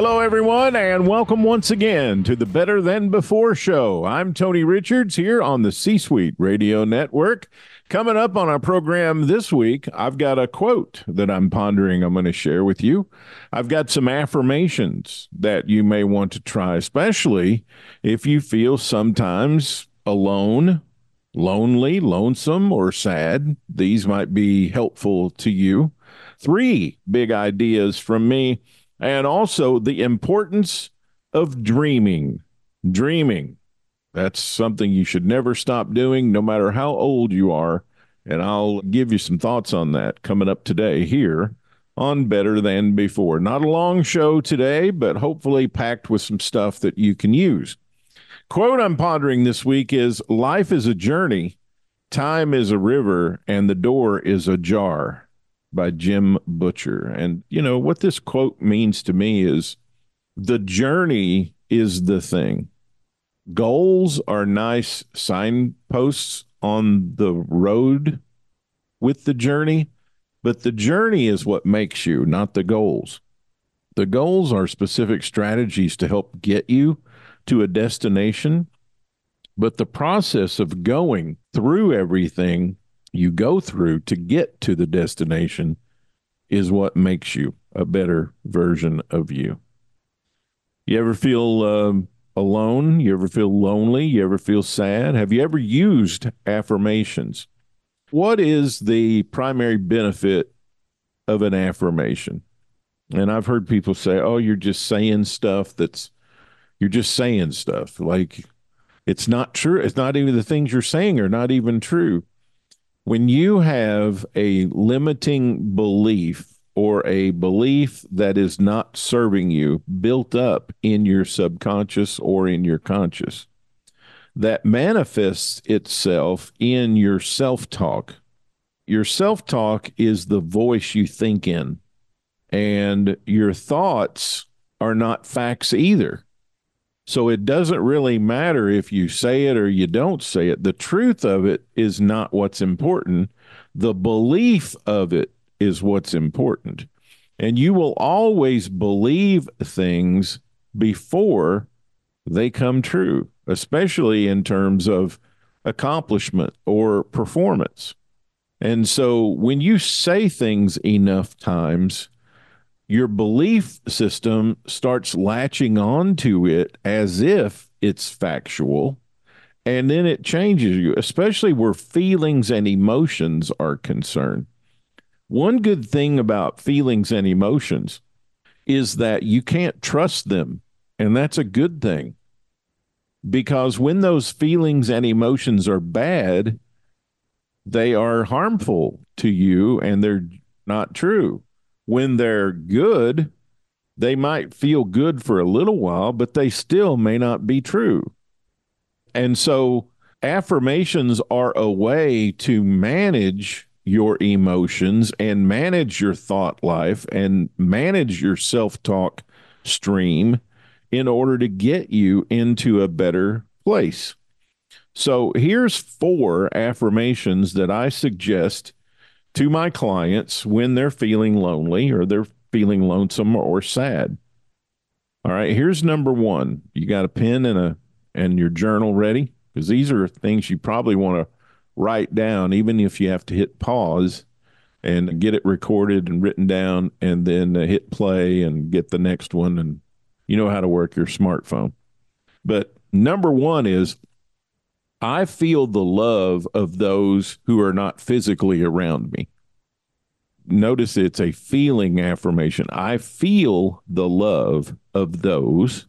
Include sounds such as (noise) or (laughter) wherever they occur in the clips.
Hello, everyone, and welcome once again to the Better Than Before show. I'm Tony Richards here on the C Suite Radio Network. Coming up on our program this week, I've got a quote that I'm pondering I'm going to share with you. I've got some affirmations that you may want to try, especially if you feel sometimes alone, lonely, lonesome, or sad. These might be helpful to you. Three big ideas from me and also the importance of dreaming. Dreaming. That's something you should never stop doing, no matter how old you are. And I'll give you some thoughts on that coming up today here on Better Than Before. Not a long show today, but hopefully packed with some stuff that you can use. Quote I'm pondering this week is Life is a journey, time is a river, and the door is ajar by Jim Butcher. And, you know, what this quote means to me is the journey is the thing. Goals are nice signposts on the road with the journey, but the journey is what makes you, not the goals. The goals are specific strategies to help get you to a destination, but the process of going through everything you go through to get to the destination is what makes you a better version of you. You ever feel um, alone? You ever feel lonely? You ever feel sad? Have you ever used affirmations? What is the primary benefit of an affirmation? And I've heard people say, oh, you're just saying stuff that's, you're just saying stuff. Like it's not true. It's not even the things you're saying are not even true when you have a limiting belief or a belief that is not serving you built up in your subconscious or in your conscious, that manifests itself in your self talk. Your self talk is the voice you think in, and your thoughts are not facts either. So it doesn't really matter if you say it or you don't say it. The truth of it is not what's important. The belief of it is what's important. And you will always believe things before they come true, especially in terms of accomplishment or performance. And so when you say things enough times, your belief system starts latching on to it as if it's factual and then it changes you especially where feelings and emotions are concerned. One good thing about feelings and emotions is that you can't trust them and that's a good thing. Because when those feelings and emotions are bad they are harmful to you and they're not true when they're good, they might feel good for a little while, but they still may not be true. And so affirmations are a way to manage your emotions and manage your thought life and manage your self talk stream in order to get you into a better place. So here's four affirmations that I suggest to my clients when they're feeling lonely or they're feeling lonesome or sad. All right, here's number one. You got a pen and a and your journal ready because these are things you probably want to write down, even if you have to hit pause and get it recorded and written down, and then uh, hit play and get the next one. And you know how to work your smartphone. But number one is I feel the love of those who are not physically around me. Notice it's a feeling affirmation. I feel the love of those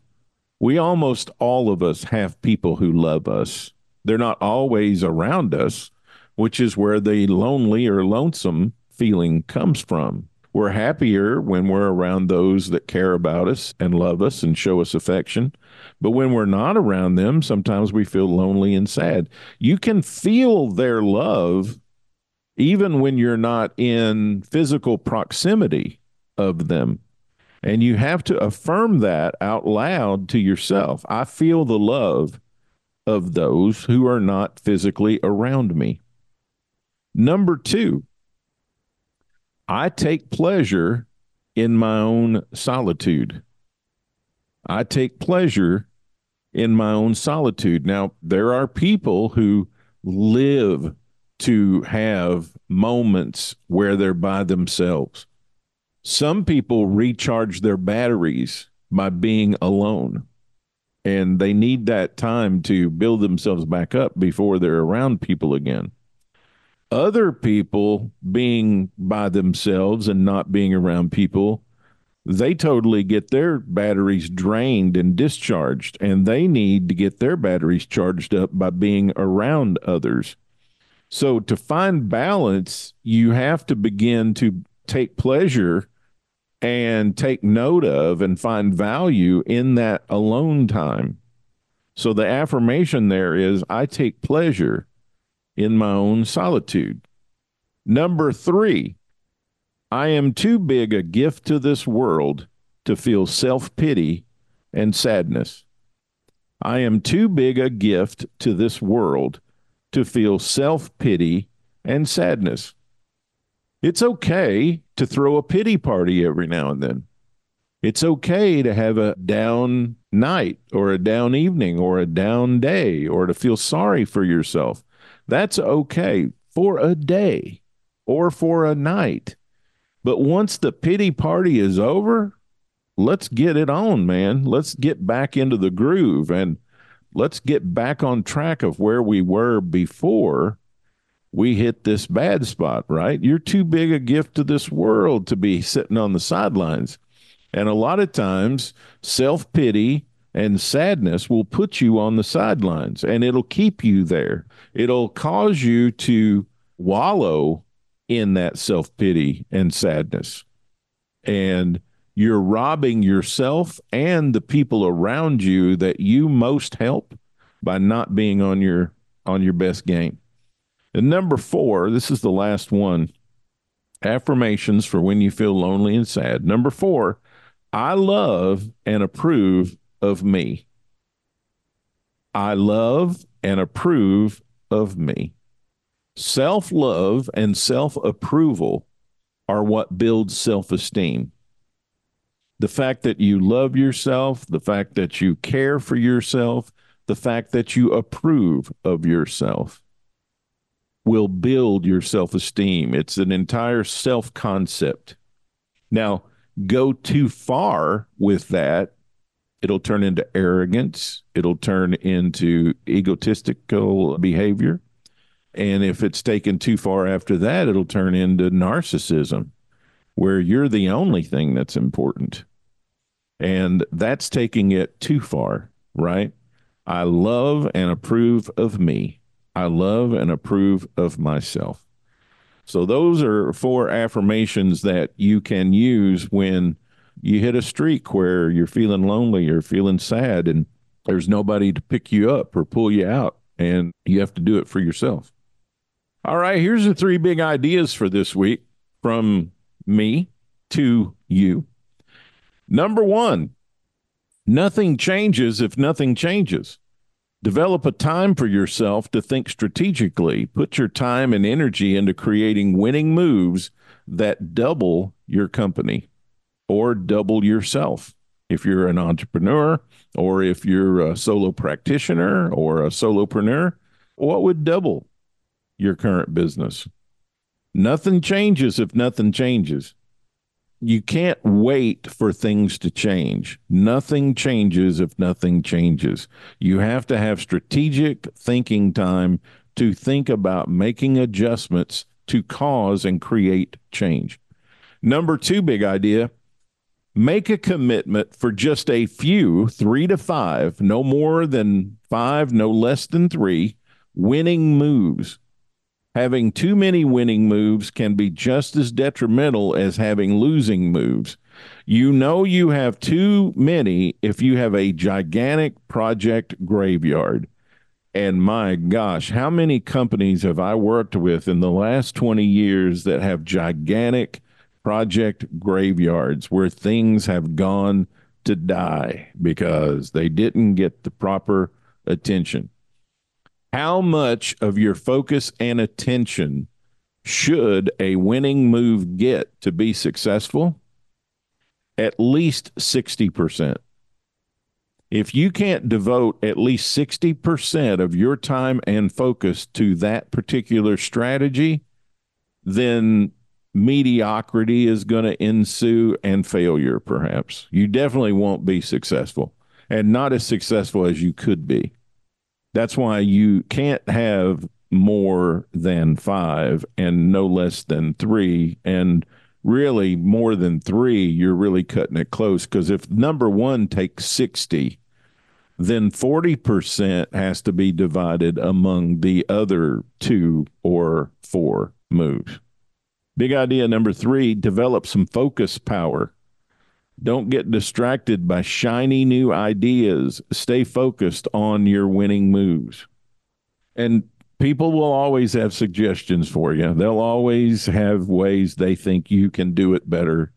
We almost all of us have people who love us. They're not always around us, which is where the lonely or lonesome feeling comes from. We're happier when we're around those that care about us and love us and show us affection. But when we're not around them, sometimes we feel lonely and sad. You can feel their love even when you're not in physical proximity of them. And you have to affirm that out loud to yourself. I feel the love of those who are not physically around me. Number two, I take pleasure in my own solitude. I take pleasure in my own solitude. Now, there are people who live to have moments where they're by themselves. Some people recharge their batteries by being alone, and they need that time to build themselves back up before they're around people again other people being by themselves and not being around people, they totally get their batteries drained and discharged, and they need to get their batteries charged up by being around others. So, to find balance, you have to begin to take pleasure and take note of and find value in that alone time. So, the affirmation there is I take pleasure in my own solitude. Number three, I am too big a gift to this world to feel self pity and sadness. I am too big a gift to this world to feel self pity and sadness. It's okay to throw a pity party every now and then. It's okay to have a down night or a down evening or a down day or to feel sorry for yourself. That's okay for a day or for a night. But once the pity party is over, let's get it on, man. Let's get back into the groove and let's get back on track of where we were before we hit this bad spot, right? You're too big a gift to this world to be sitting on the sidelines. And a lot of times, self pity and sadness will put you on the sidelines and it'll keep you there. It'll cause you to wallow in that self pity and sadness. And you're robbing yourself and the people around you that you most help by not being on your on your best game. And number 4, this is the last one. Affirmations for when you feel lonely and sad. Number 4, I love and approve of me. I love and approve of me. Self love and self approval are what builds self esteem. The fact that you love yourself, the fact that you care for yourself, the fact that you approve of yourself will build your self esteem. It's an entire self concept. Now, go too far with that it'll turn into arrogance, it'll turn into egotistical behavior. And if it's taken too far after that, it'll turn into narcissism, where you're the only thing that's important. And that's taking it too far, right? I love and approve of me. I love and approve of myself. So, those are four affirmations that you can use when you hit a streak where you're feeling lonely or feeling sad and there's nobody to pick you up or pull you out and you have to do it for yourself. All right, here's the three big ideas for this week from me to you. Number one, nothing changes if nothing changes. Develop a time for yourself to think strategically. Put your time and energy into creating winning moves that double your company or double yourself. If you're an entrepreneur or if you're a solo practitioner or a solopreneur, what would double your current business? Nothing changes if nothing changes. You can't wait for things to change. Nothing changes if nothing changes. You have to have strategic thinking time to think about making adjustments to cause and create change. Number two big idea Make a commitment for just a few, three to five, no more than five, no less than three, winning moves. Having too many winning moves can be just as detrimental as having losing moves. You know you have too many if you have a gigantic project graveyard. And my gosh, how many companies have I worked with in the last 20 years that have gigantic project graveyards where things have gone to die because they didn't get the proper attention? How much of your focus and attention should a winning move get to be successful? At least 60%. If you can't devote at least 60% of your time and focus to that particular strategy, then mediocrity is going to ensue and failure, perhaps. You definitely won't be successful and not as successful as you could be. That's why you can't have more than five and no less than three. And really, more than three, you're really cutting it close. Because if number one takes 60, then 40% has to be divided among the other two or four moves. Big idea number three develop some focus power. Don't get distracted by shiny new ideas. Stay focused on your winning moves. And people will always have suggestions for you. They'll always have ways they think you can do it better.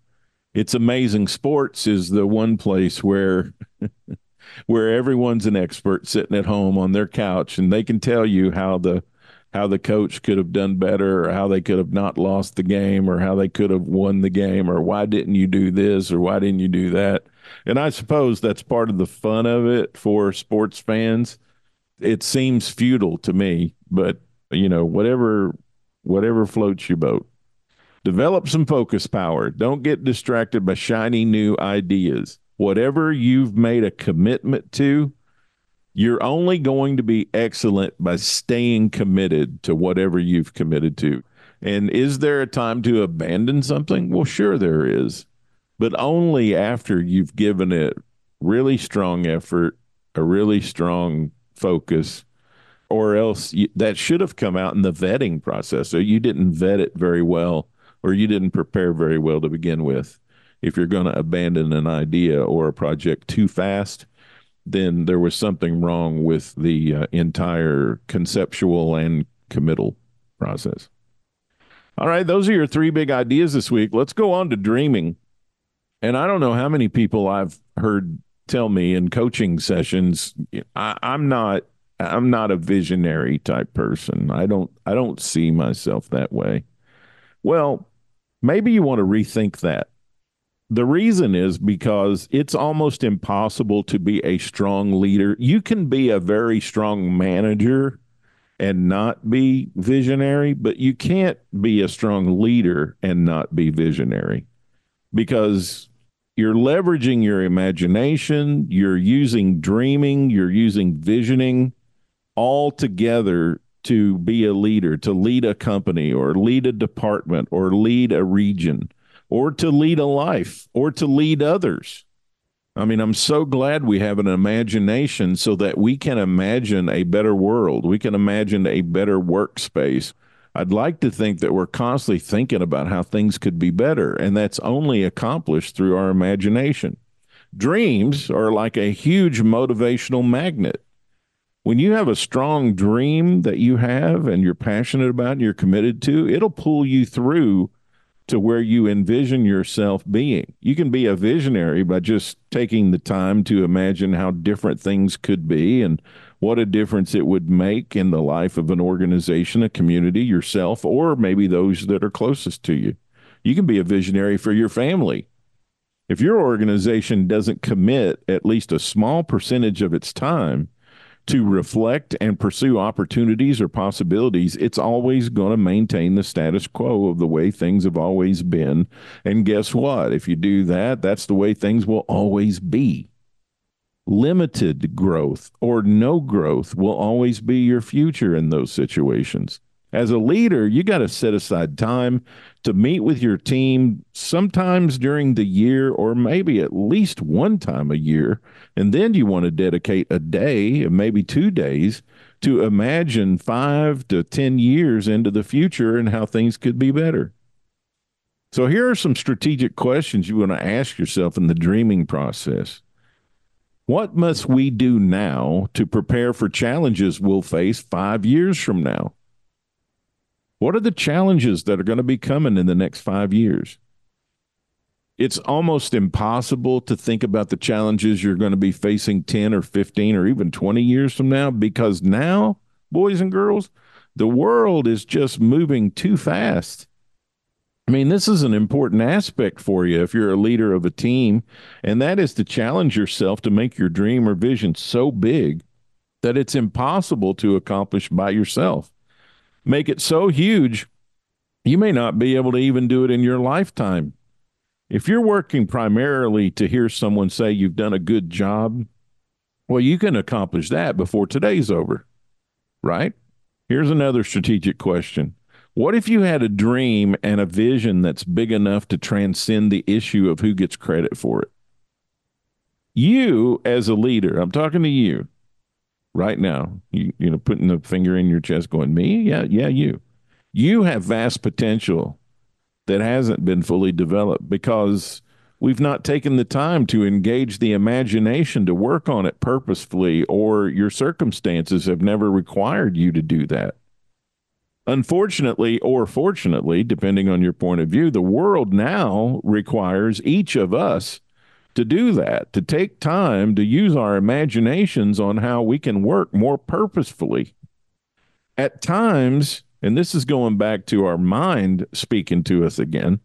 It's amazing. Sports is the one place where (laughs) where everyone's an expert sitting at home on their couch and they can tell you how the how the coach could have done better or how they could have not lost the game or how they could have won the game or why didn't you do this or why didn't you do that. And I suppose that's part of the fun of it for sports fans. It seems futile to me, but you know, whatever whatever floats your boat. Develop some focus power. Don't get distracted by shiny new ideas. Whatever you've made a commitment to, you're only going to be excellent by staying committed to whatever you've committed to. And is there a time to abandon something? Well, sure, there is, but only after you've given it really strong effort, a really strong focus, or else you, that should have come out in the vetting process. So you didn't vet it very well, or you didn't prepare very well to begin with. If you're going to abandon an idea or a project too fast, then there was something wrong with the uh, entire conceptual and committal process. All right, those are your three big ideas this week. Let's go on to dreaming. And I don't know how many people I've heard tell me in coaching sessions, I, I'm not I'm not a visionary type person. I don't I don't see myself that way. Well, maybe you want to rethink that the reason is because it's almost impossible to be a strong leader. You can be a very strong manager and not be visionary, but you can't be a strong leader and not be visionary because you're leveraging your imagination, you're using dreaming, you're using visioning all together to be a leader, to lead a company or lead a department or lead a region or to lead a life or to lead others. I mean, I'm so glad we have an imagination so that we can imagine a better world. We can imagine a better workspace. I'd like to think that we're constantly thinking about how things could be better, and that's only accomplished through our imagination. Dreams are like a huge motivational magnet. When you have a strong dream that you have and you're passionate about and you're committed to, it'll pull you through to where you envision yourself being. You can be a visionary by just taking the time to imagine how different things could be and what a difference it would make in the life of an organization, a community, yourself, or maybe those that are closest to you. You can be a visionary for your family. If your organization doesn't commit at least a small percentage of its time to reflect and pursue opportunities or possibilities, it's always going to maintain the status quo of the way things have always been. And guess what? If you do that, that's the way things will always be. Limited growth or no growth will always be your future in those situations. As a leader, you got to set aside time to meet with your team sometimes during the year or maybe at least one time a year. And then you want to dedicate a day, maybe two days, to imagine five to 10 years into the future and how things could be better. So, here are some strategic questions you want to ask yourself in the dreaming process. What must we do now to prepare for challenges we'll face five years from now? What are the challenges that are going to be coming in the next five years? It's almost impossible to think about the challenges you're going to be facing 10 or 15 or even 20 years from now because now, boys and girls, the world is just moving too fast. I mean, this is an important aspect for you if you're a leader of a team, and that is to challenge yourself to make your dream or vision so big that it's impossible to accomplish by yourself make it so huge, you may not be able to even do it in your lifetime. If you're working primarily to hear someone say you've done a good job, well, you can accomplish that before today's over, right? Here's another strategic question. What if you had a dream and a vision that's big enough to transcend the issue of who gets credit for it? You, as a leader, I'm talking to you, right now. You you know, putting the finger in your chest, going, "Me? Yeah, yeah, you. You have vast potential that hasn't been fully developed because." We've not taken the time to engage the imagination to work on it purposefully, or your circumstances have never required you to do that. Unfortunately, or fortunately, depending on your point of view, the world now requires each of us to do that, to take time to use our imaginations on how we can work more purposefully. At times, and this is going back to our mind speaking to us again,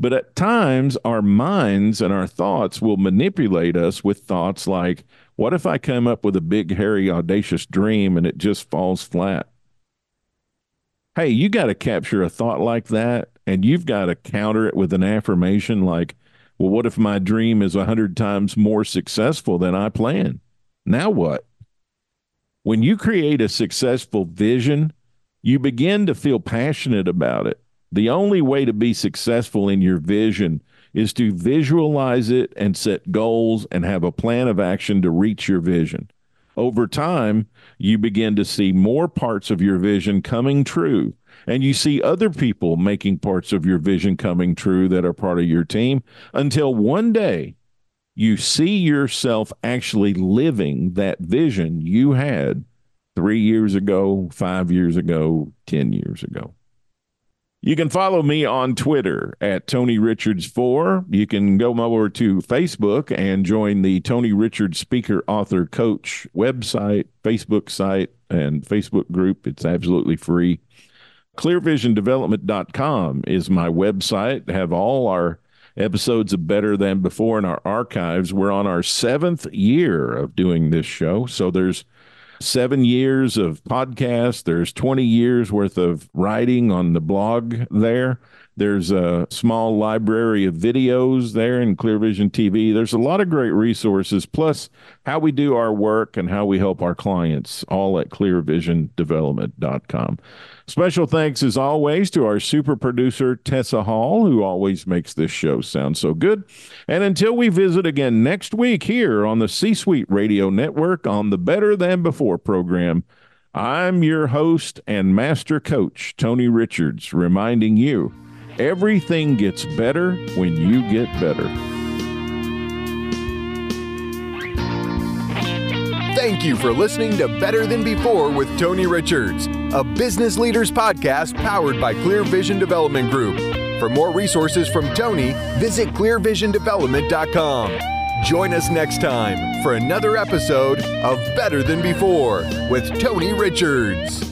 but at times our minds and our thoughts will manipulate us with thoughts like, what if I come up with a big, hairy, audacious dream and it just falls flat? Hey, you got to capture a thought like that and you've got to counter it with an affirmation like, well, what if my dream is a hundred times more successful than I plan? Now what? When you create a successful vision, you begin to feel passionate about it. The only way to be successful in your vision is to visualize it and set goals and have a plan of action to reach your vision. Over time, you begin to see more parts of your vision coming true and you see other people making parts of your vision coming true that are part of your team until one day you see yourself actually living that vision you had three years ago, five years ago, 10 years ago. You can follow me on Twitter at Tony Richards 4. You can go over to Facebook and join the Tony Richards Speaker Author Coach website, Facebook site, and Facebook group. It's absolutely free. ClearVisionDevelopment.com is my website. Have all our episodes of Better Than Before in our archives. We're on our seventh year of doing this show. So there's seven years of podcast. There's 20 years worth of writing on the blog there. There's a small library of videos there in Clear Vision TV. There's a lot of great resources, plus how we do our work and how we help our clients, all at clearvisiondevelopment.com. Special thanks, as always, to our super producer, Tessa Hall, who always makes this show sound so good. And until we visit again next week here on the C Suite Radio Network on the Better Than Before program, I'm your host and master coach, Tony Richards, reminding you everything gets better when you get better. Thank you for listening to Better Than Before with Tony Richards, a business leaders podcast powered by Clear Vision Development Group. For more resources from Tony, visit clearvisiondevelopment.com. Join us next time for another episode of Better Than Before with Tony Richards.